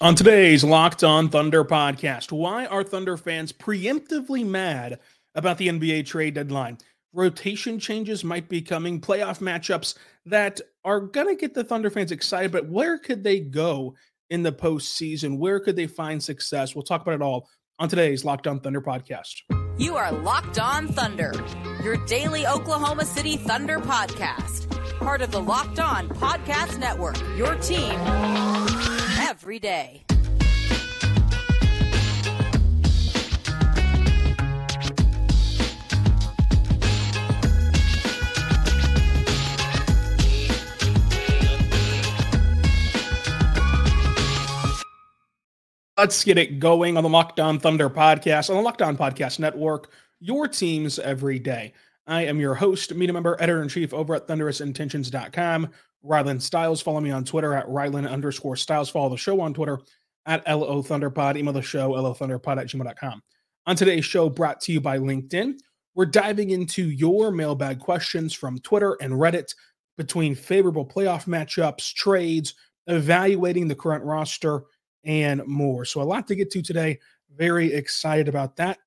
On today's Locked On Thunder podcast, why are Thunder fans preemptively mad about the NBA trade deadline? Rotation changes might be coming, playoff matchups that are going to get the Thunder fans excited, but where could they go in the postseason? Where could they find success? We'll talk about it all on today's Locked On Thunder podcast. You are Locked On Thunder, your daily Oklahoma City Thunder podcast, part of the Locked On Podcast Network, your team every day. Let's get it going on the Locked On Thunder podcast, on the Locked On Podcast Network, your teams every day. I am your host, media member, editor in chief over at thunderousintentions.com. Rylan Stiles. Follow me on Twitter at Rylan underscore Stiles. Follow the show on Twitter at LO Thunderpod. Email the show, LOThunderpod at gmail.com. On today's show, brought to you by LinkedIn, we're diving into your mailbag questions from Twitter and Reddit between favorable playoff matchups, trades, evaluating the current roster, and more. So, a lot to get to today. Very excited about that.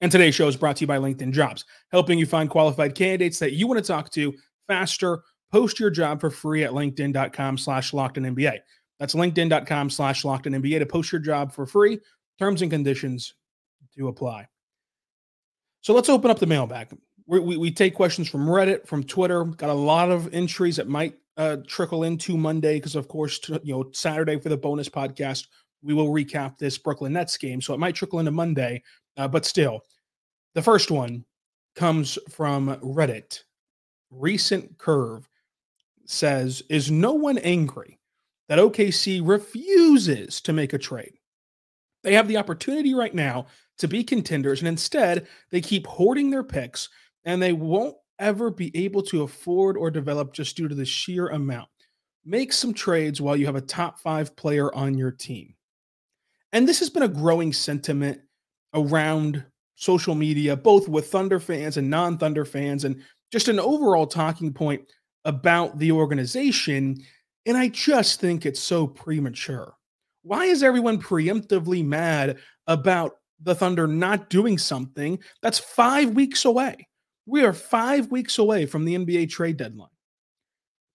And today's show is brought to you by LinkedIn Jobs, helping you find qualified candidates that you want to talk to faster. Post your job for free at linkedin.com slash locked NBA. That's linkedin.com slash locked NBA to post your job for free. Terms and conditions do apply. So let's open up the mailbag. We, we, we take questions from Reddit, from Twitter. Got a lot of entries that might uh, trickle into Monday because, of course, t- you know Saturday for the bonus podcast we will recap this Brooklyn Nets game, so it might trickle into Monday. Uh, but still, the first one comes from Reddit. Recent Curve says, "Is no one angry that OKC refuses to make a trade? They have the opportunity right now to be contenders, and instead they keep hoarding their picks, and they won't ever be able to afford or develop just due to the sheer amount. Make some trades while you have a top five player on your team. And this has been a growing sentiment around social media, both with Thunder fans and non Thunder fans, and just an overall talking point about the organization. And I just think it's so premature. Why is everyone preemptively mad about the Thunder not doing something that's five weeks away? We are five weeks away from the NBA trade deadline.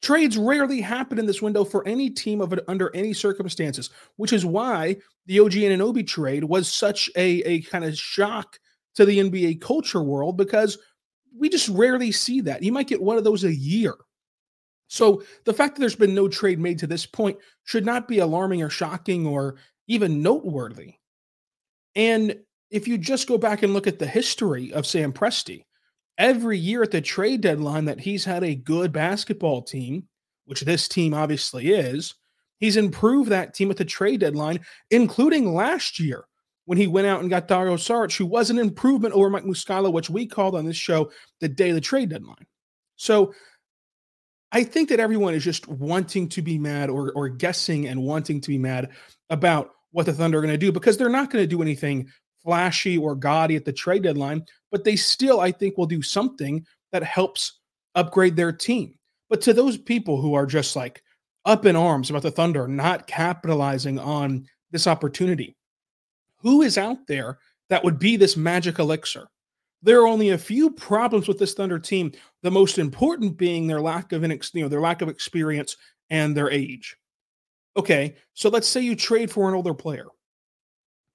Trades rarely happen in this window for any team of it under any circumstances, which is why the OG Anunoby trade was such a, a kind of shock to the NBA culture world because we just rarely see that. You might get one of those a year. So the fact that there's been no trade made to this point should not be alarming or shocking or even noteworthy. And if you just go back and look at the history of Sam Presti, every year at the trade deadline that he's had a good basketball team, which this team obviously is, he's improved that team at the trade deadline, including last year when he went out and got Dario Saric, who was an improvement over Mike Muscala, which we called on this show the day of the trade deadline. So I think that everyone is just wanting to be mad or, or guessing and wanting to be mad about what the Thunder are going to do because they're not going to do anything flashy or gaudy at the trade deadline, but they still, I think, will do something that helps upgrade their team. But to those people who are just like up in arms about the Thunder not capitalizing on this opportunity, who is out there that would be this magic elixir? There are only a few problems with this Thunder team. The most important being their lack of you know, their lack of experience and their age. Okay, so let's say you trade for an older player.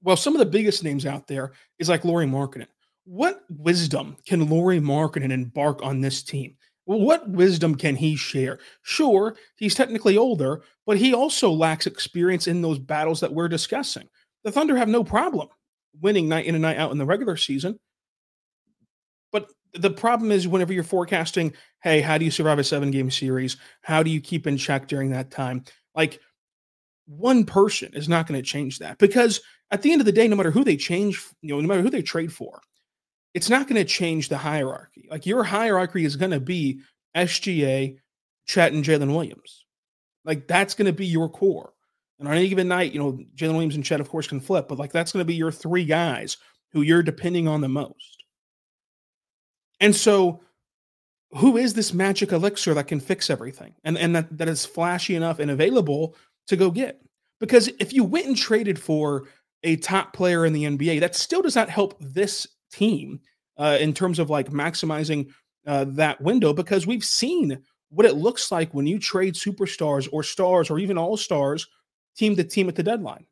Well, some of the biggest names out there is like Lauri Markkanen. What wisdom can Lauri Markkanen embark on this team? What wisdom can he share? Sure, he's technically older, but he also lacks experience in those battles that we're discussing. The Thunder have no problem winning night in and night out in the regular season. But the problem is whenever you're forecasting, hey, how do you survive a seven game series? How do you keep in check during that time? Like one person is not going to change that because at the end of the day, no matter who they change, you know, no matter who they trade for, it's not going to change the hierarchy. Like your hierarchy is going to be SGA, Chet, and Jalen Williams. Like that's going to be your core. And on any given night, you know, Jalen Williams and Chet, of course, can flip, but like that's going to be your three guys who you're depending on the most. And so, who is this magic elixir that can fix everything and, and that, that is flashy enough and available to go get? Because if you went and traded for a top player in the NBA, that still does not help this team uh, in terms of like maximizing uh, that window because we've seen what it looks like when you trade superstars or stars or even all stars team to team at the deadline.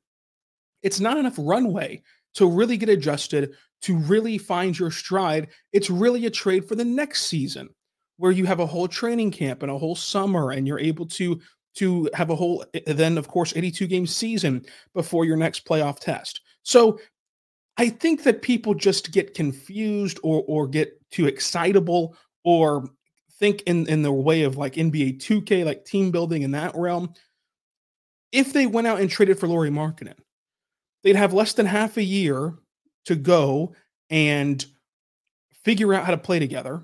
It's not enough runway to really get adjusted, to really find your stride. It's really a trade for the next season where you have a whole training camp and a whole summer and you're able to to have a whole eh, then of course 82 game season before your next playoff test. So I think that people just get confused or or get too excitable or think in in the way of like NBA 2K, like team building in that realm. If they went out and traded for Lauri Markkanen, they'd have less than half a year to go and figure out how to play together.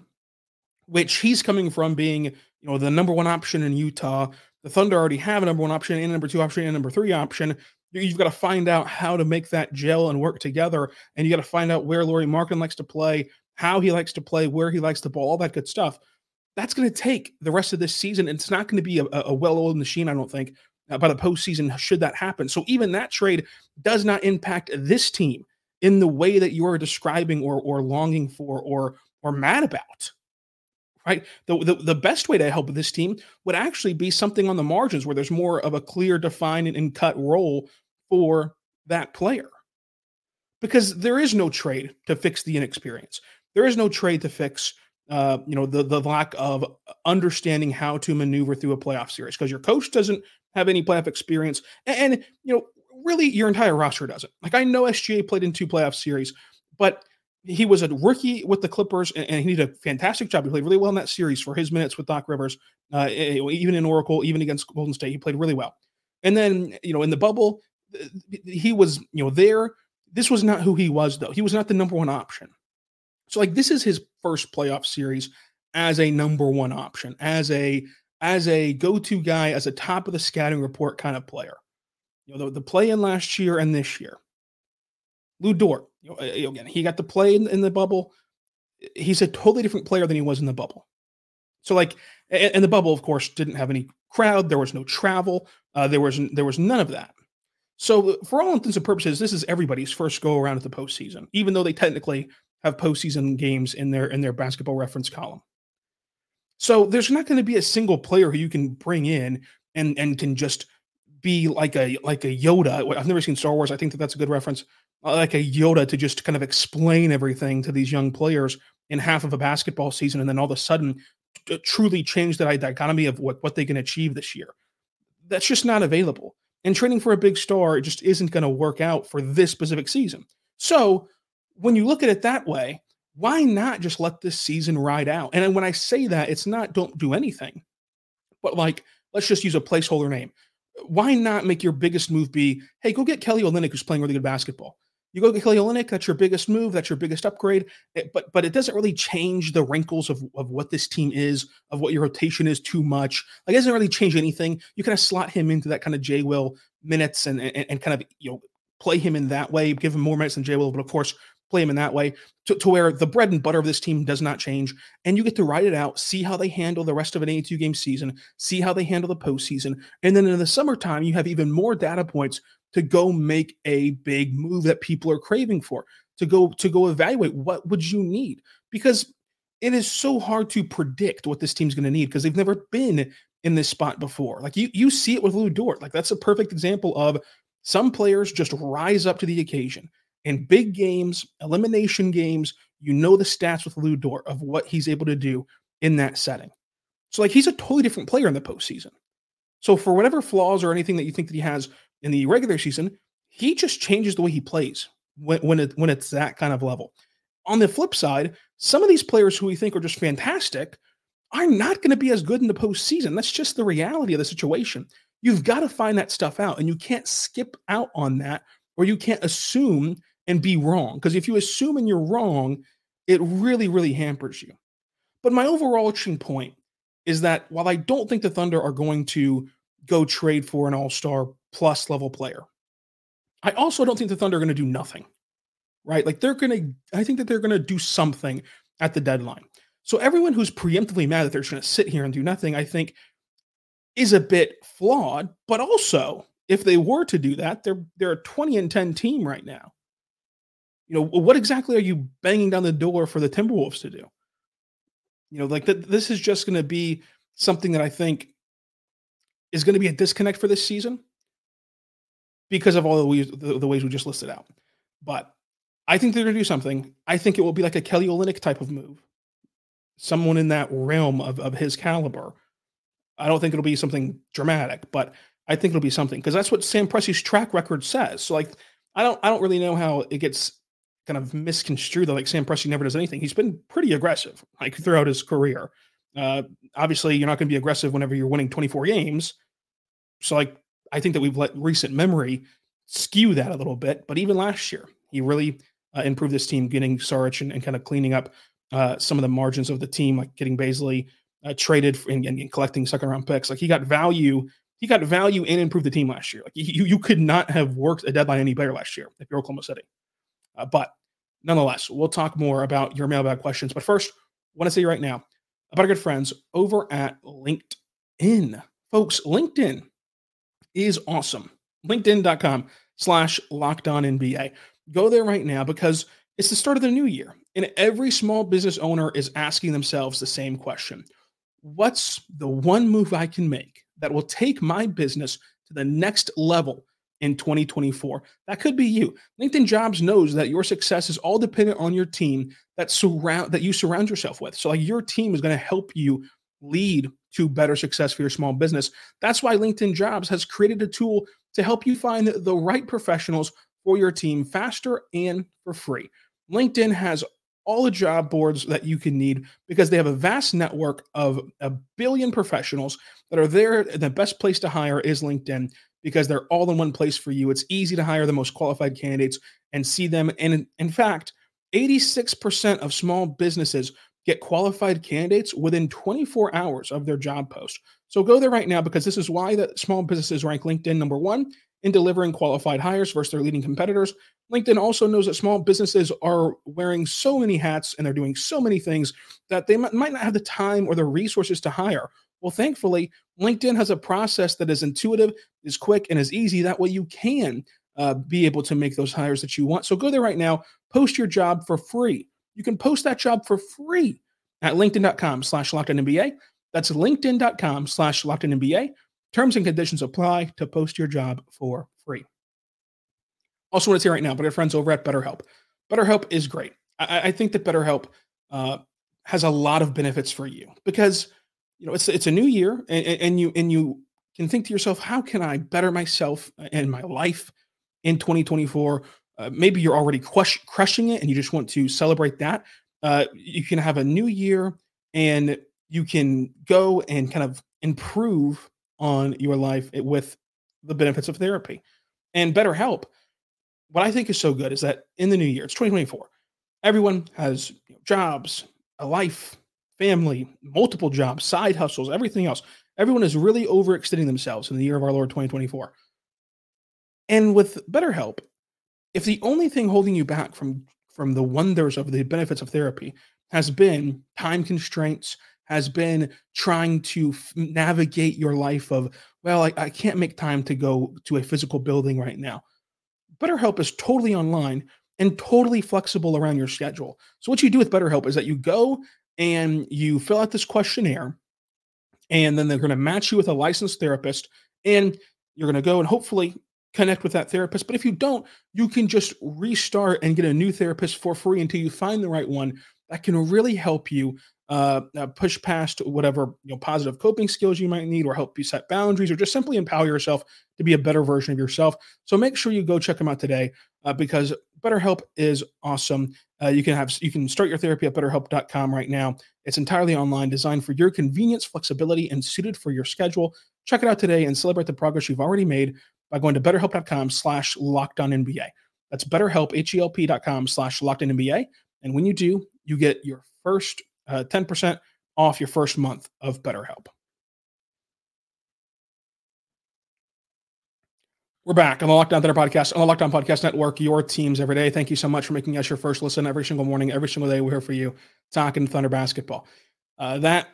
Which he's coming from being, you know, the number one option in Utah. The Thunder already have a number one option and a number two option and a number three option. You've got to find out how to make that gel and work together. And you got to find out where Lauri Markkanen likes to play, how he likes to play, where he likes the ball, all that good stuff. That's going to take the rest of this season. It's not going to be a, a well oiled machine, I don't think, by the postseason, should that happen. So even that trade does not impact this team in the way that you are describing or, or longing for or, or mad about right? The, the, the best way to help this team would actually be something on the margins where there's more of a clear, defined, and cut role for that player. Because there is no trade to fix the inexperience. There is no trade to fix uh, you know, the the lack of understanding how to maneuver through a playoff series because your coach doesn't have any playoff experience, and, and, you know, really your entire roster doesn't. Like I know SGA played in two playoff series, but he was a rookie with the Clippers, and, and he did a fantastic job. He played really well in that series for his minutes with Doc Rivers, uh, even in Oracle, even against Golden State, he played really well. And then you know, in the bubble, he was you know there. This was not who he was though. He was not the number one option. So like this is his first playoff series as a number one option, as a as a go-to guy, as a top of the scouting report kind of player. You know, the, the play in last year and this year. Lu Dort, you know, again, he got to play in, in, the bubble. He's a totally different player than he was in the bubble. So, like, and, and the bubble, of course, didn't have any crowd. There was no travel. Uh, there was there was none of that. So, for all intents and purposes, this is everybody's first go around at the postseason, even though they technically have postseason games in their in their basketball reference column. So there's not going to be a single player who you can bring in and and can just be like a like a Yoda. I've never seen Star Wars. I think that that's a good reference. Uh, like a Yoda to just kind of explain everything to these young players in half of a basketball season, and then all of a sudden t- truly change that dichotomy of what what they can achieve this year. That's just not available. And training for a big star just isn't going to work out for this specific season. So when you look at it that way, why not just let this season ride out? And when I say that, it's not don't do anything, but like, let's just use a placeholder name. Why not make your biggest move be, hey, go get Kelly Olynyk, who's playing really good basketball. You go get Kelly Olynyk, that's your biggest move, that's your biggest upgrade. It, eh, but but it doesn't really change the wrinkles of, of what this team is, of what your rotation is too much. Like it doesn't really change anything. You kind of slot him into that kind of J Will minutes and, and and kind of you know play him in that way, give him more minutes than J Will, but of course play him in that way to, to where the bread and butter of this team does not change. And you get to ride it out, see how they handle the rest of an 82 game season, see how they handle the postseason. And then in the summertime, you have even more data points to go make a big move that people are craving for, to go to go evaluate what would you need? Because it is so hard to predict what this team's going to need because they've never been in this spot before. Like you you see it with Lu Dort. Like that's a perfect example of some players just rise up to the occasion in big games, elimination games, you know the stats with Lu Dort of what he's able to do in that setting. So, like, he's a totally different player in the postseason. So, for whatever flaws or anything that you think that he has in the regular season, he just changes the way he plays when when, it, when it's that kind of level. On the flip side, some of these players who we think are just fantastic are not going to be as good in the postseason. That's just the reality of the situation. You've got to find that stuff out, and you can't skip out on that, or you can't assume and be wrong. Because if you assume and you're wrong, it really, really hampers you. But my overarching point is that while I don't think the Thunder are going to go trade for an all star plus level player, I also don't think the Thunder are going to do nothing, right? Like they're going to, I think that they're going to do something at the deadline. So everyone who's preemptively mad that they're just going to sit here and do nothing, I think is a bit flawed, but also if they were to do that, they're they're a 20 and 10 team right now. You know, what exactly are you banging down the door for the Timberwolves to do? You know, like that this is just going to be something that I think is going to be a disconnect for this season because of all the ways, the, the ways we just listed out. But I think they're going to do something. I think it will be like a Kelly Olynyk type of move, someone in that realm of, of his caliber. I don't think it'll be something dramatic, but I think it'll be something because that's what Sam Presti's track record says. So like, I don't, I don't really know how it gets kind of misconstrue That like Sam Presti never does anything. He's been pretty aggressive like throughout his career. Uh, obviously, you're not going to be aggressive whenever you're winning 24 games. So like, I think that we've let recent memory skew that a little bit. But even last year, he really uh, improved this team, getting Saric and, and kind of cleaning up uh, some of the margins of the team, like getting Bazley uh, traded and, and, collecting second round picks. Like he got value, he got value and improved the team last year. Like you, you could not have worked a deadline any better last year if you're Oklahoma City. Uh, but nonetheless, we'll talk more about your mailbag questions. But first, want to say right now about our good friends over at LinkedIn. Folks, LinkedIn is awesome. LinkedIn.com slash locked on NBA. Go there right now because it's the start of the new year. And every small business owner is asking themselves the same question What's the one move I can make that will take my business to the next level in 2024? That could be you. LinkedIn Jobs knows that your success is all dependent on your team that surround that you surround yourself with. So like your team is going to help you lead to better success for your small business. That's why LinkedIn Jobs has created a tool to help you find the right professionals for your team faster and for free. LinkedIn has all the job boards that you can need because they have a vast network of a billion professionals that are there. The best place to hire is LinkedIn because they're all in one place for you. It's easy to hire the most qualified candidates and see them. And in, fact, 86% of small businesses get qualified candidates within 24 hours of their job post. So go there right now because this is why the small businesses rank LinkedIn number one in delivering qualified hires versus their leading competitors. LinkedIn also knows that small businesses are wearing so many hats and they're doing so many things that they might not have the time or the resources to hire. Well, thankfully, LinkedIn has a process that is intuitive, is quick, and is easy. That way, you can uh, be able to make those hires that you want. So go there right now, post your job for free. You can post that job for free at linkedin.com slash NBA. That's linkedin.com slash NBA. Terms and conditions apply to post your job for free. Also, want to say right now, but our friends over at BetterHelp. BetterHelp is great. I, I think that BetterHelp uh, has a lot of benefits for you because you know it's it's a new year, and, and you and you can think to yourself, how can I better myself and my life in 2024? Uh, maybe you're already crush, crushing it, and you just want to celebrate that. Uh, you can have a new year, and you can go and kind of improve on your life with the benefits of therapy. And BetterHelp, what I think is so good is that in the new year, it's 2024, everyone has jobs, a life, family, multiple jobs, side hustles, everything else. Everyone is really overextending themselves in the year of our Lord 2024. And with BetterHelp, if the only thing holding you back from from the wonders of the benefits of therapy has been time constraints, has been trying to f- navigate your life of, well, I, I can't make time to go to a physical building right now. BetterHelp is totally online and totally flexible around your schedule. So, what you do with BetterHelp is that you go and you fill out this questionnaire, and then they're going to match you with a licensed therapist, and you're going to go and hopefully connect with that therapist. But if you don't, you can just restart and get a new therapist for free until you find the right one that can really help you uh, uh, push past whatever you know positive coping skills you might need, or help you set boundaries, or just simply empower yourself to be a better version of yourself. So make sure you go check them out today uh, because BetterHelp is awesome. Uh, you can have you can start your therapy at BetterHelp.com right now. It's entirely online, designed for your convenience, flexibility, and suited for your schedule. Check it out today and celebrate the progress you've already made by going to BetterHelp.com/slash NBA. That's BetterHelp H-E-L-P.com slash NBA. And when you do, you get your first uh, 10% off your first month of BetterHelp. We're back on the Locked On Thunder podcast, on the Locked On Podcast Network, your teams every day. Thank you so much for making us your first listen every single morning, every single day. We're here for you talking Thunder basketball. Uh, that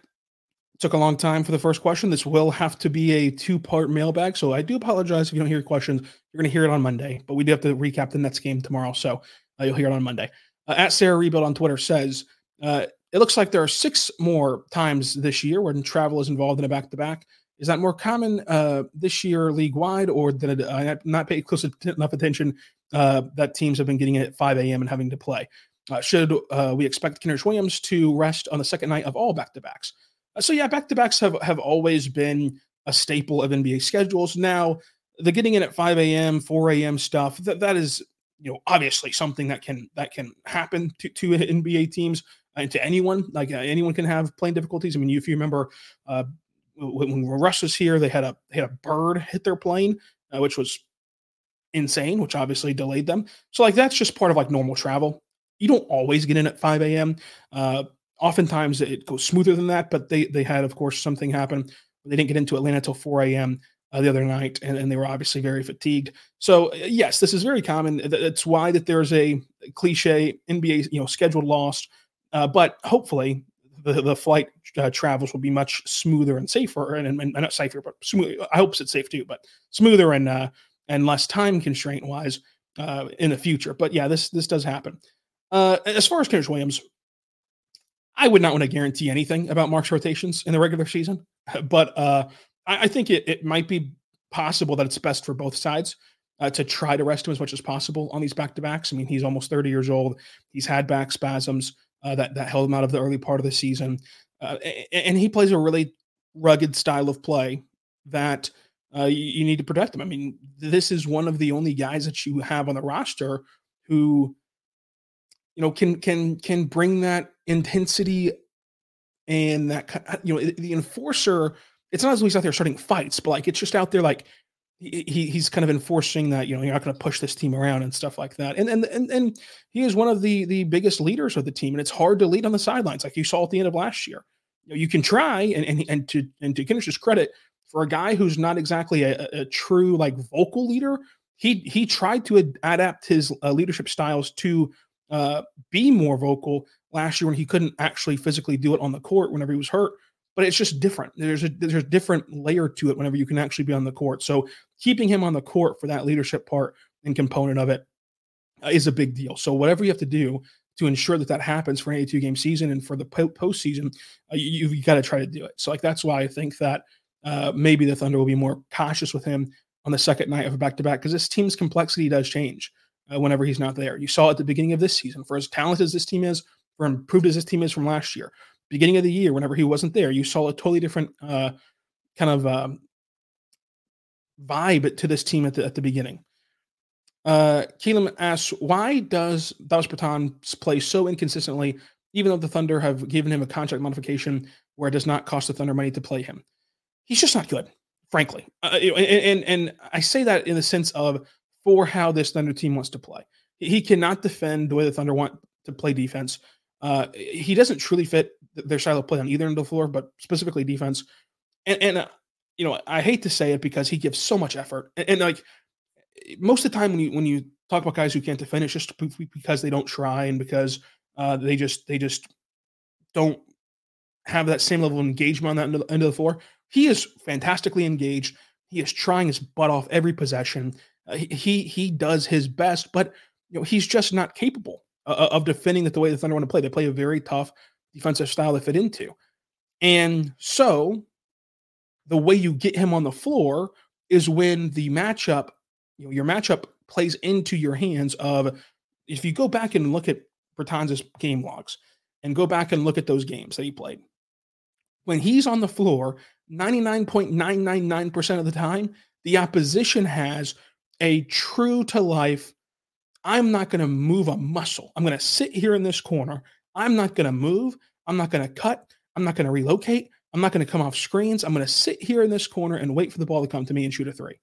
took a long time for the first question. This will have to be a two part mailbag. So I do apologize if you don't hear questions. You're going to hear it on Monday, but we do have to recap the Nets game tomorrow. So uh, you'll hear it on Monday. Uh, at Sarah Rebuild on Twitter says, uh, it looks like there are six more times this year when travel is involved in a back to back. Is that more common uh, this year league wide, or did I not pay close enough attention uh, that teams have been getting it at 5 a.m. and having to play? Uh, should uh, we expect Kenrich Williams to rest on the second night of all back to backs? Uh, so yeah, back to backs have have always been a staple of NBA schedules. Now the getting in at 5 a.m., 4 a.m. stuff that that is you know obviously something that can that can happen to, to NBA teams and to anyone. Like uh, anyone can have playing difficulties. I mean, if you remember uh, when, Russ was here, they had a they had a bird hit their plane, uh, which was insane, which obviously delayed them. So like that's just part of like normal travel. You don't always get in at 5 a.m. Uh, oftentimes it goes smoother than that, but they they had, of course, something happen. They didn't get into Atlanta till 4 a.m. Uh, the other night, and, and, they were obviously very fatigued. So uh, yes, this is very common. It's why that there's a cliche NBA, you know, scheduled lost, Uh, but hopefully, the, the flight uh, travels will be much smoother and safer, and, and, and not safer, but smooth. I hope it's safe too, but smoother and uh, and less time constraint wise uh, in the future. But yeah, this this does happen. Uh, as far as Kenrich Williams, I would not want to guarantee anything about Mark's rotations in the regular season, but uh, I, I, think it, it might be possible that it's best for both sides uh, to try to rest him as much as possible on these back to backs. I mean, he's almost 30 years old. He's had back spasms uh, that that held him out of the early part of the season, uh, and he plays a really rugged style of play that uh, you, need to protect him. I mean, this is one of the only guys that you have on the roster who you know can can can bring that intensity and that you know the enforcer it's not as he's out there starting fights but like it's just out there like he he's kind of enforcing that you know you're not going to push this team around and stuff like that and and and and he is one of the the biggest leaders of the team and it's hard to lead on the sidelines like you saw at the end of last year you, know, you can try and and and to and to Kenrich's credit for a guy who's not exactly a, a true like vocal leader he he tried to ad- adapt his uh, leadership styles to uh, be more vocal last year when he couldn't actually physically do it on the court whenever he was hurt. But it's just different. There's a there's a different layer to it whenever you can actually be on the court. So keeping him on the court for that leadership part and component of it uh, a big deal. So whatever you have to do to ensure that that happens for an 82 game season and for the po- postseason, uh, you, have got to try to do it. So like that's why I think that uh, maybe the Thunder will be more cautious with him on the second night of a back to back because this team's complexity does change uh, whenever he's not there. You saw at the beginning of this season, for as talented as this team is, for improved as this team is from last year, beginning of the year, whenever he wasn't there, you saw a totally different uh, kind of um, vibe to this team at the, at the beginning. Uh, asks, why does Davis Bertans play so inconsistently, even though the Thunder have given him a contract modification where it does not cost the Thunder money to play him? He's just not good, frankly. Uh, and, and, and I say that in the sense of for how this Thunder team wants to play. He cannot defend the way the Thunder want to play defense. Uh, he doesn't truly fit their style of play on either end of the floor, but specifically defense. And, and uh, you know, I hate to say it because he gives so much effort. And, and, like most of the time when you when you talk about guys who can't defend, it's just because they don't try and because uh, they just they just don't have that same level of engagement on that end of, the floor. He is fantastically engaged. He is trying his butt off every possession. Uh, he he does his best, but you know he's just not capable uh, of defending it the way the Thunder want to play. They play a very tough defensive style to fit into, and so the way you get him on the floor is when the matchup, you know, your matchup plays into your hands. Of if you go back and look at Bertans' game logs and go back and look at those games that he played, when he's on the floor, 99.999% of the time, the opposition has a true to life, I'm not going to move a muscle. I'm going to sit here in this corner. I'm not going to move. I'm not going to cut. I'm not going to relocate. I'm not going to come off screens. I'm going to sit here in this corner and wait for the ball to come to me and shoot a three.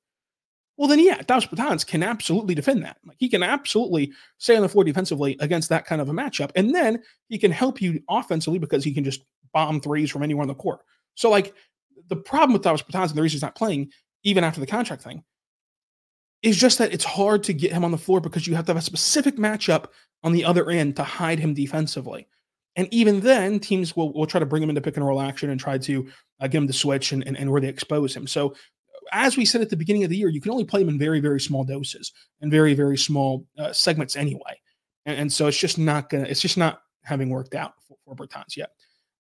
Well, then, yeah, Davis Bertans can absolutely defend that. Like he can absolutely stay on the floor defensively against that kind of a matchup. And then he can help you offensively because he can just bomb threes from anywhere on the court. So, like, the problem with Davis Bertans and the reason he's not playing, even after the contract thing, is just that it's hard to get him on the floor because you have to have a specific matchup on the other end to hide him defensively. And even then, teams will, will try to bring him into pick and roll action and try to uh, get him to switch and, and, and where they expose him. So, as we said at the beginning of the year, you can only play him in very, very small doses and very, very small uh, segments anyway. And, and, so it's just not gonna, it's just not having worked out for, for Bertans yet.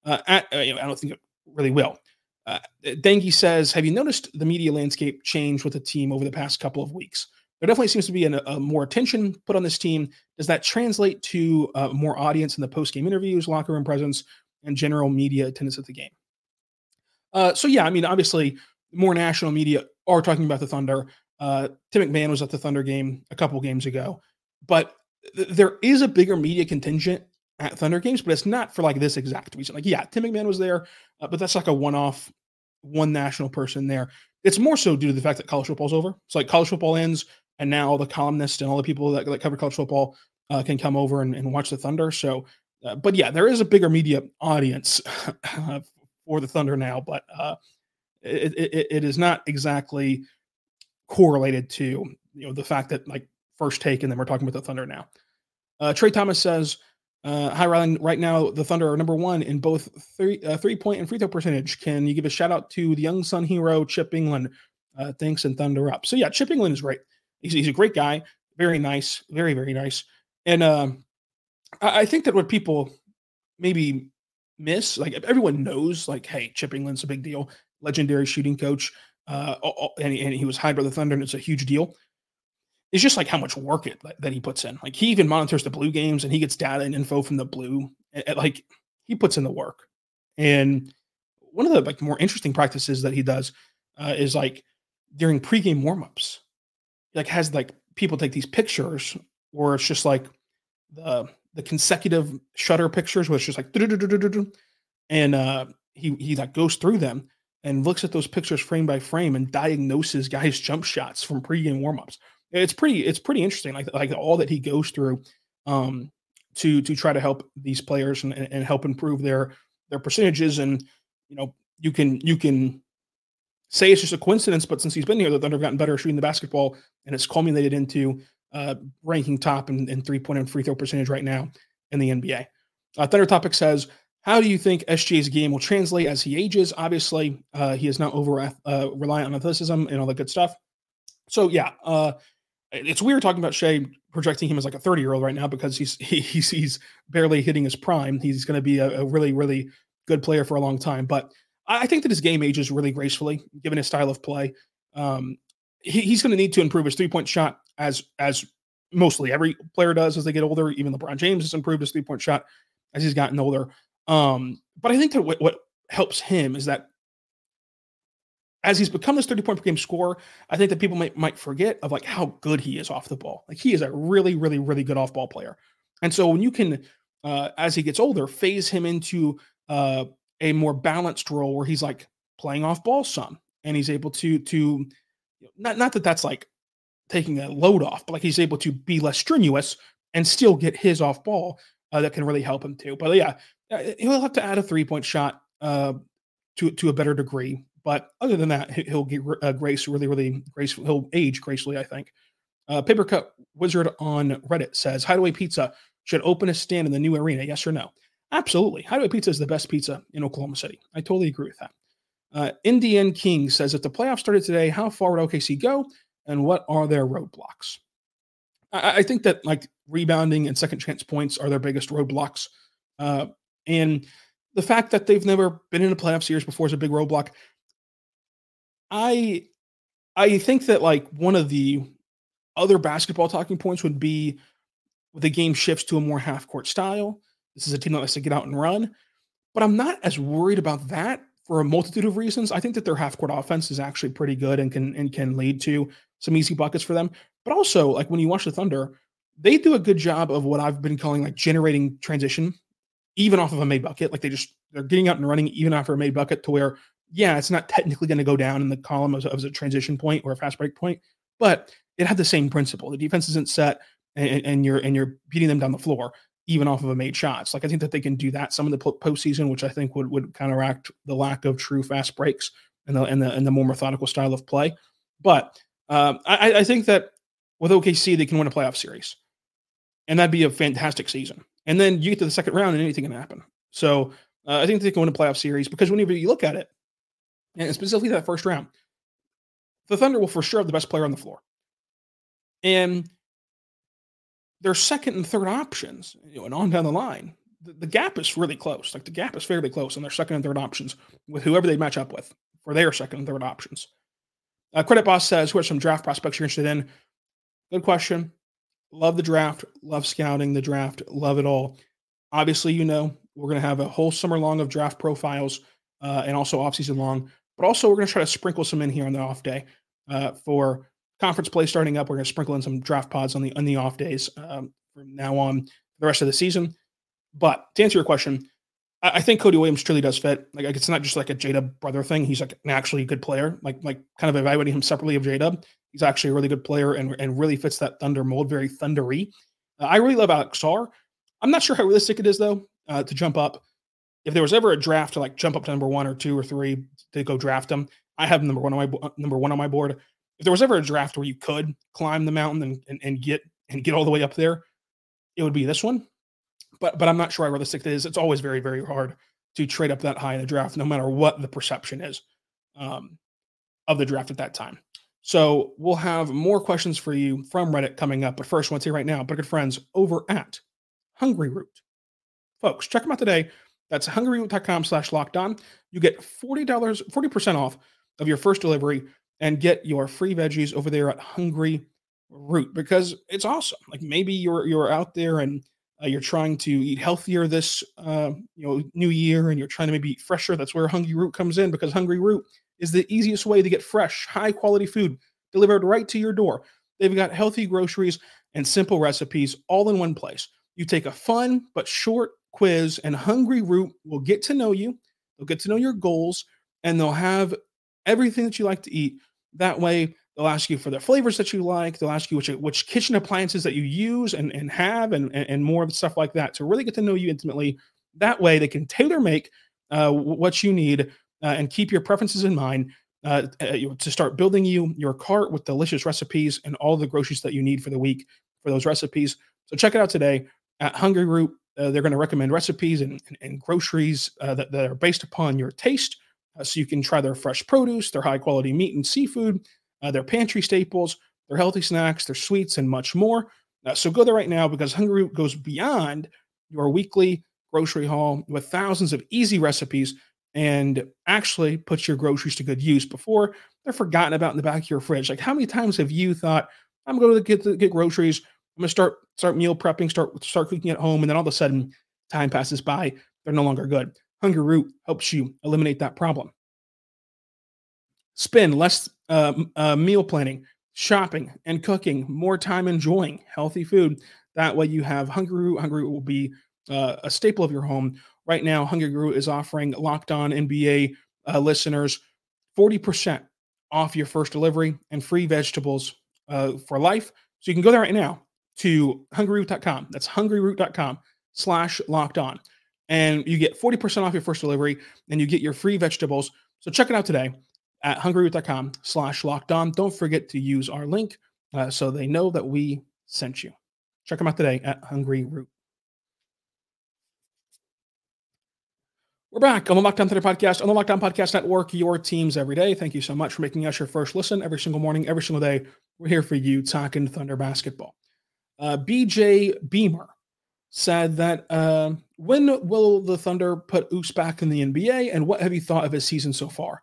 Uh, uh, I don't think it really will. Uh, says, "Have you noticed the media landscape change with the team over the past couple of weeks? There definitely seems to be an, a more attention put on this team. Does that translate to uh, more audience in the post-game interviews, locker room presence, and general media attendance at the game?" Uh, so yeah, I mean, obviously, more national media are talking about the Thunder. Uh, Tim McMahon was at the Thunder game a couple games ago, but th- there is a bigger media contingent at Thunder games, but it's not for like this exact reason. Like, yeah, Tim McMahon was there, uh, but that's like a one-off, one national person there. It's more so due to the fact that college football's over. It's like college football ends, and now all the columnists and all the people that, that cover college football uh, can come over and, and, watch the Thunder. So, uh, but yeah, there is a bigger media audience for the Thunder now, but uh, it, it, it is not exactly correlated to you know the fact that like first take and then we're talking about the Thunder now. Uh, Trey Thomas says uh, hi, Rylan. Right now, the Thunder are number one in both three uh, three point and free throw percentage. Can you give a shout out to the young Sun hero Chip Engelland? Uh, thanks and Thunder up. So yeah, Chip Engelland is great. He's, he's a great guy. Very nice. Very very nice. And uh, I, I think that what people maybe miss, like everyone knows, like hey, Chip Engelland's a big deal. Legendary shooting coach. Uh, and, and he was hired by the Thunder, and it's a huge deal it's just like how much work it that he puts in. Like he even monitors the blue games and he gets data and info from the blue. Like he puts in the work. And one of the like more interesting practices that he does uh, is like during pregame warmups, like has like people take these pictures or it's just like the the consecutive shutter pictures where it's just like and uh he he like goes through them and looks at those pictures frame by frame and diagnoses guys jump shots from pregame warmups it's pretty it's pretty interesting like like all that he goes through um to to try to help these players and, and help improve their their percentages and you know you can you can say it's just a coincidence but since he's been here the thunder have gotten better shooting the basketball and it's culminated into uh ranking top in, in three point and free throw percentage right now in the nba uh, thunder topic says how do you think SGA's game will translate as he ages? Obviously, uh, he is not over uh, reliant on athleticism and all that good stuff. So yeah, uh, it's weird talking about Shai projecting him as like a 30 year old right now because he's he, he's he's barely hitting his prime. He's going to be a, a, really really good player for a long time. But I think that his game ages really gracefully given his style of play. Um, he, he's going to need to improve his three point shot as as mostly every player does as they get older. Even LeBron James has improved his three point shot as he's gotten older. Um, but I think that what, what helps him is that as he's become this 30 point per game scorer, I think that people might might forget of like how good he is off the ball. Like he is a really, really, really good off ball player. And so when you can, uh, as he gets older, phase him into uh, a more balanced role where he's like playing off ball some, and he's able to to not not that that's like taking a load off, but like he's able to be less strenuous and still get his off ball uh, that can really help him too. But yeah, uh, he'll have to add a three point shot uh, to to a better degree. But other than that, he'll get uh, grace really, really graceful. He'll age gracefully, I think. Uh, Paper Cut Wizard on Reddit says Hideaway Pizza should open a stand in the new arena. Yes or no? Absolutely. Hideaway Pizza is the best pizza in Oklahoma City. I totally agree with that. Uh, Indian King says if the playoffs started today, how far would OKC go, and what are their roadblocks? I, I think that like rebounding and second chance points are their biggest roadblocks, uh, and the fact that they've never been in a playoff series before is a big roadblock. I I think that like one of the other basketball talking points would be the game shifts to a more half court style. This is a team that likes to get out and run, but I'm not as worried about that for a multitude of reasons. I think that their half court offense is actually pretty good and can and can lead to some easy buckets for them. But also, like when you watch the Thunder, they do a good job of what I've been calling like generating transition, even off of a made bucket. Like they just they're getting out and running even after a made bucket to where yeah, it's not technically going to go down in the column as, as, a transition point or a fast break point, but it had the same principle. The defense isn't set, and, and, you're and you're beating them down the floor even off of a made shots. Like I think that they can do that some of the postseason, which I think would would counteract the lack of true fast breaks and the and the and the more methodical style of play. But um, I, I think that with OKC they can win a playoff series. and that'd be a fantastic season. And then you get to the second round, and anything can happen. So uh, I think they can win a playoff series because whenever you look at it, and specifically that first round, the Thunder will for sure have the best player on the floor. And their second and third options, you know, and on down the line, the, the gap is really close. Like the gap is fairly close on their second and third options with whoever they match up with for their second and third options. Uh, Credit Boss says, who are some draft prospects you're interested in? Good question. Love the draft. Love scouting the draft. Love it all. Obviously, you know, we're going to have a whole summer long of draft profiles uh, and also offseason long. But also, we're going to try to sprinkle some in here on the off day uh, for conference play starting up. We're going to sprinkle in some draft pods on the on the off days um, from now on the rest of the season. But to answer your question, I, I think Cody Williams truly does fit. Like, it's not just like a J Dub brother thing. He's like an actually good player. Like like kind of evaluating him separately of J Dub. He's actually a really good player and and really fits that Thunder mold, very thundery. Uh, I really love Alex. I'm not sure how realistic it is though uh, to jump up. If there was ever a draft to like jump up to number one or two or three to go draft him, I have number one on my number one on my board. If there was ever a draft where you could climb the mountain and, and, and get and get all the way up there, it would be this one. But but I'm not sure how realistic it is. It's always very very hard to trade up that high in the draft, no matter what the perception is um, of the draft at that time. So we'll have more questions for you from Reddit coming up. But first, say right now, but good friends over at Hungryroot. Folks, check them out today. That's hungryroot.com slash locked on. You get $40, 40% off of your first delivery and get your free veggies over there at Hungry Root because it's awesome. Like maybe you're you're out there and uh, you're trying to eat healthier this uh, you know new year and you're trying to maybe eat fresher. That's where Hungryroot comes in because Hungryroot is the easiest way to get fresh, high quality food delivered right to your door. They've got healthy groceries and simple recipes all in one place. You take a fun but short quiz, and Hungryroot will get to know you. They'll get to know your goals, and they'll have everything that you like to eat. That way, they'll ask you for the flavors that you like. They'll ask you which which kitchen appliances that you use and, and have, and, and more stuff like that to really get to know you intimately. That way, they can tailor make uh, what you need uh, and keep your preferences in mind. Uh, uh to start building you your cart with delicious recipes and all the groceries that you need for the week for those recipes. So check it out today at Hungryroot. Uh, they're going to recommend recipes and, and, and groceries uh, that, that, are based upon your taste. Uh, so you can try their fresh produce, their high quality meat and seafood, uh, their pantry staples, their healthy snacks, their sweets, and much more. Uh, so go there right now because Hungryroot goes beyond your weekly grocery haul with thousands of easy recipes and actually puts your groceries to good use before they're forgotten about in the back of your fridge. Like how many times have you thought, I'm going to get, get groceries I'm gonna start start meal prepping, start start cooking at home, and then all of a sudden, time passes by. They're no longer good. Hungryroot helps you eliminate that problem. Spend less uh, uh, meal planning, shopping, and cooking. More time enjoying healthy food. That way, you have Hungryroot. Hungry Root will be uh, a staple of your home. Right now, Hungryroot is offering Locked On NBA uh, listeners 40% off your first delivery and free vegetables uh, for life. So you can go there right now to hungryroot.com. That's hungryroot.com slash locked on. And you get 40% off your first delivery and you get your free vegetables. So check it out today at hungryroot.com slash locked on. Don't forget to use our link uh, so they know that we sent you. Check them out today at Hungryroot. We're back on the Locked On Thunder podcast on the Locked On Podcast Network, your teams every day. Thank you so much for making us your first listen every single morning, every single day. We're here for you talking Thunder basketball. Uh, BJ Beamer said that uh, when will the Thunder put Oos back in the NBA, and what have you thought of his season so far?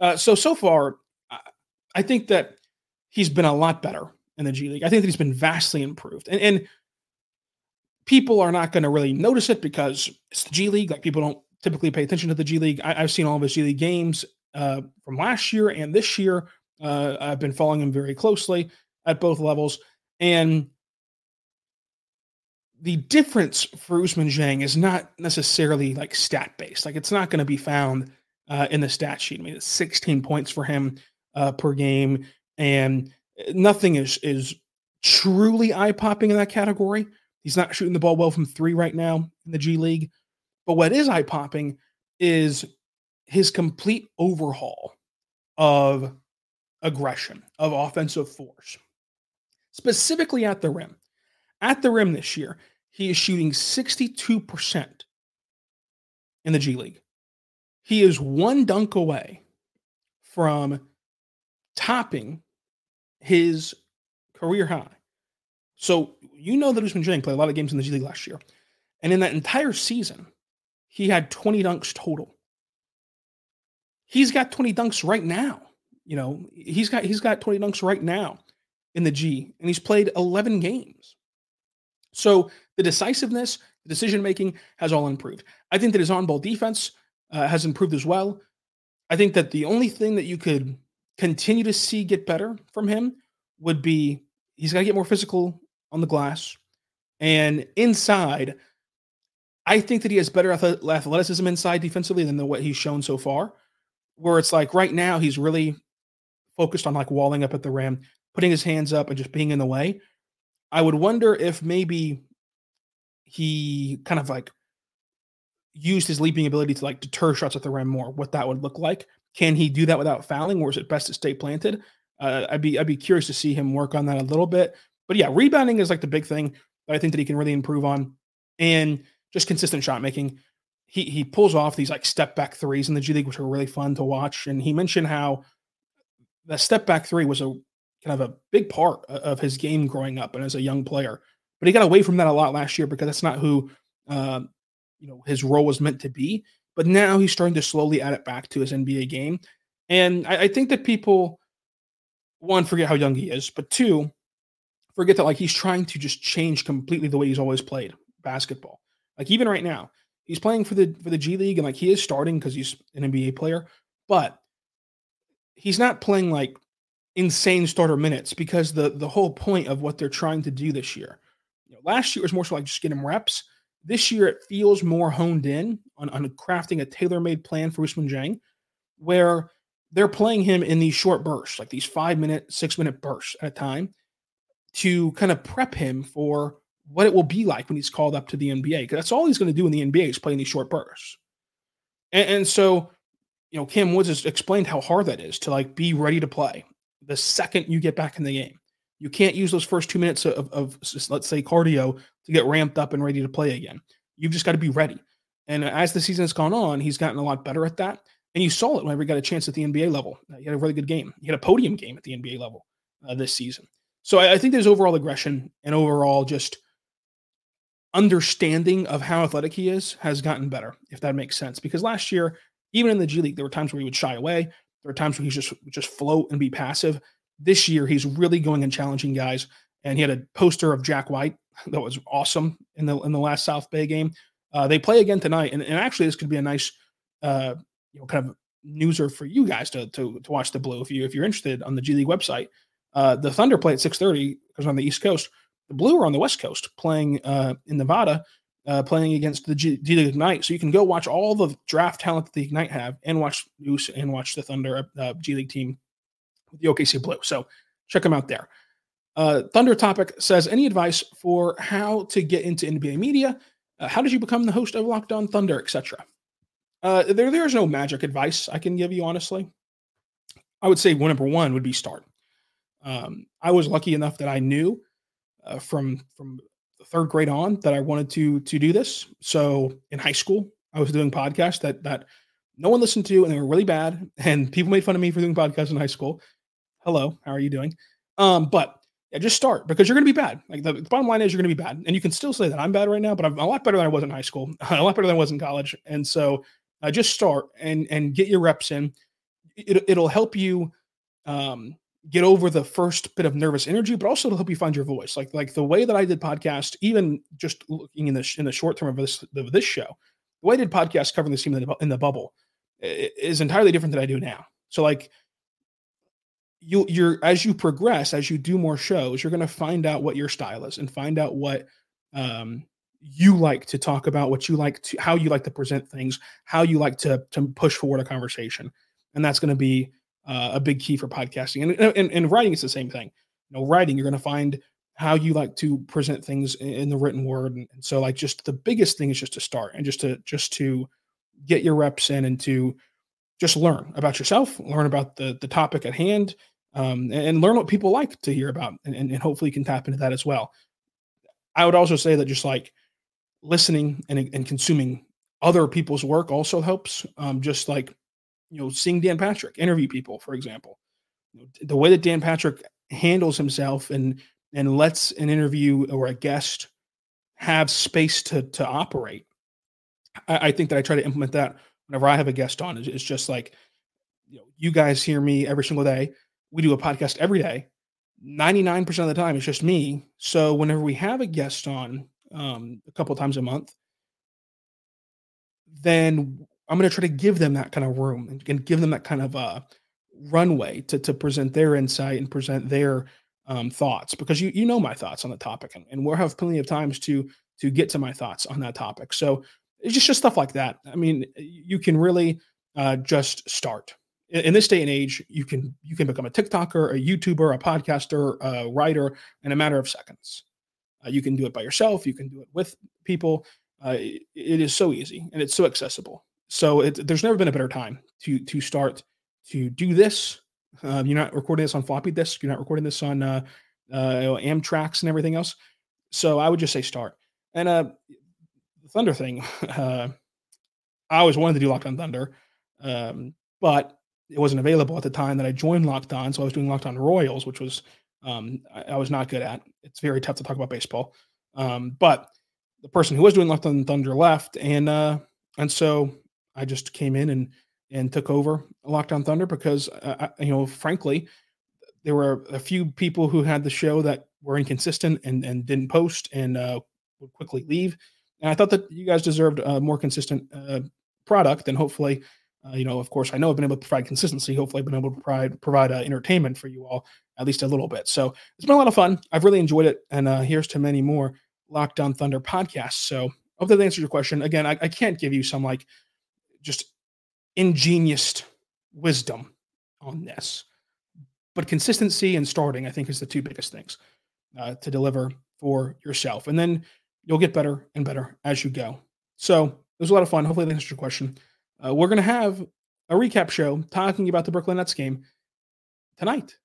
Uh, so so far, I think that he's been a lot better in the G League. I think that he's been vastly improved, and, and people are not going to really notice it because it's the G League. Like people don't typically pay attention to the G League. I, have seen all of his G League games uh, from last year and this year. Uh, I've been following him very closely at both levels, and the difference for Ousmane Dieng is not necessarily like stat based. Like it's not going to be found uh, in the stat sheet. I mean, it's 16 points for him uh, per game, and nothing is is truly eye popping in that category. He's not shooting the ball well from three right now in the G League. But what is eye popping is his complete overhaul of aggression, of offensive force, specifically at the rim. at the rim this year, he is shooting 62% in the G League. He is one dunk away from topping his career high. So you know that Ousmane Dieng played a lot of games in the G League last year. And in that entire season, he had 20 dunks total. He's got 20 dunks right now. You know, he's got he's got 20 dunks right now in the G, and he's played 11 games. So the decisiveness, the decision making has all improved. I think that his on ball defense uh, has improved as well. I think that the only thing that you could continue to see get better from him would be he's got to get more physical on the glass. And inside, I think that he has better athleticism inside defensively than the, what he's shown so far. Where it's like right now he's really focused on like walling up at the rim, putting his hands up, and just being in the way. I would wonder if maybe he kind of like used his leaping ability to like deter shots at the rim more. What that would look like? Can he do that without fouling, or is it best to stay planted? Uh, I'd be I'd be curious to see him work on that a little bit. But yeah, rebounding is like the big thing that I think that he can really improve on, and just consistent shot making. He he pulls off these like step back threes in the G League, which are really fun to watch. And he mentioned how the step back three was a kind of a big part of his game growing up and as a young player. But he got away from that a lot last year because that's not who uh, you know his role was meant to be. But now he's starting to slowly add it back to his NBA game, and I, I think that people one forget how young he is, but two forget that like he's trying to just change completely the way he's always played basketball. Like even right now, he's playing for the for the G League and like he is starting because he's an NBA player, but he's not playing like insane starter minutes because the the whole point of what they're trying to do this year. Last year was more so like just get him reps. This year it feels more honed in on, on crafting a tailor-made plan for Ousmane Dieng, where they're playing him in these short bursts, like these five minute, six minute bursts at a time, to kind of prep him for what it will be like when he's called up to the NBA. Because that's all he's going to do in the NBA is play these short bursts. And, and, so, you know, Kam Woods has explained how hard that is to like be ready to play the second you get back in the game. You can't use those first two minutes of, of let's say cardio to get ramped up and ready to play again. You've just got to be ready. And as the season has gone on, he's gotten a lot better at that. And you saw it whenever he got a chance at the NBA level. He had a really good game. He had a podium game at the NBA level uh, this season. So I, I think there's overall aggression and overall just understanding of how athletic he is has gotten better, if that makes sense. Because last year, even in the G League, there were times where he would shy away. There were times where he just just float and be passive. This year, he's really going and challenging guys. And he had a poster of Jack White that was awesome in the in the last South Bay game. Uh, they play again tonight, and, and actually, this could be a nice, uh, you know, kind of newser for you guys to, to to watch the blue if you if you're interested on the G League website. Uh, the Thunder play at 6:30 because on the East Coast. The Blue are on the West Coast playing uh, in Nevada, uh, playing against the G, League Ignite. So you can go watch all the draft talent that the Ignite have, and watch News and watch the Thunder uh, G League team with the OKC Blue. So check them out there. Uh, Thunder topic says any advice for how to get into NBA media? Uh, how did you become the host of Locked On Thunder, etc. Uh, there, there's no magic advice I can give you, honestly. I would say number one would be start. Um, I was lucky enough that I knew uh, from from the third grade on that I wanted to to do this. So in high school, I was doing podcasts that that no one listened to, and they were really bad, and people made fun of me for doing podcasts in high school. Hello, how are you doing? Um, but yeah, just start because you're going to be bad. Like the, the bottom line is you're going to be bad, and you can still say that I'm bad right now, but I'm a lot better than I was in high school, a lot better than I was in college, and so uh, just start and and get your reps in. It, it'll help you um, get over the first bit of nervous energy, but also to help you find your voice. Like like the way that I did podcast, even just looking in the in the short term of this of this show, the way I did podcast covering the team in the, in the bubble is entirely different than I do now. So like you you're as you progress, as you do more shows, you're going to find out what your style is and find out what um you like to talk about, what you like to how you like to present things, how you like to to push forward a conversation, and that's going to be uh, a big key for podcasting. And, and, and writing is the same thing. You know, writing, you're going to find how you like to present things in, the written word. And, and, so like just the biggest thing is just to start and just to, just to get your reps in and to just learn about yourself, learn about the, the topic at hand, um, and, and, learn what people like to hear about. And, and, and hopefully can tap into that as well. I would also say that just like listening and, and consuming other people's work also helps. Um, just like, you know, seeing Dan Patrick interview people, for example, the way that Dan Patrick handles himself and and lets an interview or a guest have space to to operate. I, I think that I try to implement that whenever I have a guest on. It's, it's just like, you know, you guys hear me every single day. We do a podcast every day. 99% of the time, it's just me. So whenever we have a guest on um, a couple times a month, then I'm going to try to give them that kind of room and, give them that kind of uh, runway to, to present their insight and present their um, thoughts because you you know my thoughts on the topic and, and we'll have plenty of times to to get to my thoughts on that topic. So it's just just stuff like that. I mean, you can really uh, just start in, in, this day and age. You can you can become a TikToker, a YouTuber, a podcaster, a writer in a matter of seconds. Uh, you can do it by yourself. You can do it with people. Uh, it, it is so easy and it's so accessible. So it, there's never been a better time to to start to do this. Uh, you're not recording this on floppy disk. You're not recording this on uh, uh, eight-tracks and everything else. So I would just say start. And uh, the Thunder thing, uh, I always wanted to do Locked On Thunder, um, but it wasn't available at the time that I joined Locked On. So I was doing Locked On Royals, which was um, I, I, was not good at. It's very tough to talk about baseball. Um, but the person who was doing Locked On Thunder left, and uh, and so I just came in and and took over Locked On Thunder because uh, you know, frankly, there were a few people who had the show that were inconsistent and and didn't post and uh, would quickly leave. And I thought that you guys deserved a more consistent uh, product, and hopefully, uh, you know, of course, I know I've been able to provide consistency. Hopefully, I've been able to provide provide uh, entertainment for you all at least a little bit. So it's been a lot of fun. I've really enjoyed it, and uh, here's to many more Locked On Thunder podcasts. So hope that answers your question. Again, I, I can't give you some like just ingenious wisdom on this. But consistency and starting, I think, is the two biggest things uh, to deliver for yourself. And then you'll get better and better as you go. So it was a lot of fun. Hopefully, that answers your question. Uh, we're going to have a recap show talking about the Brooklyn Nets game tonight.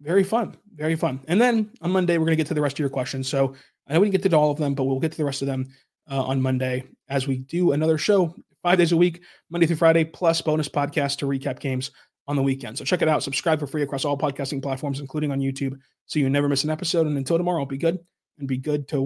Very fun. Very fun. And then on Monday, we're going to get to the rest of your questions. So I know we didn't get to all of them, but we'll get to the rest of them uh, on Monday as we do another show five days a week, Monday through Friday, plus bonus podcasts to recap games on the weekend. So check it out. Subscribe for free across all podcasting platforms, including on YouTube, so you never miss an episode. And until tomorrow, be good and be good to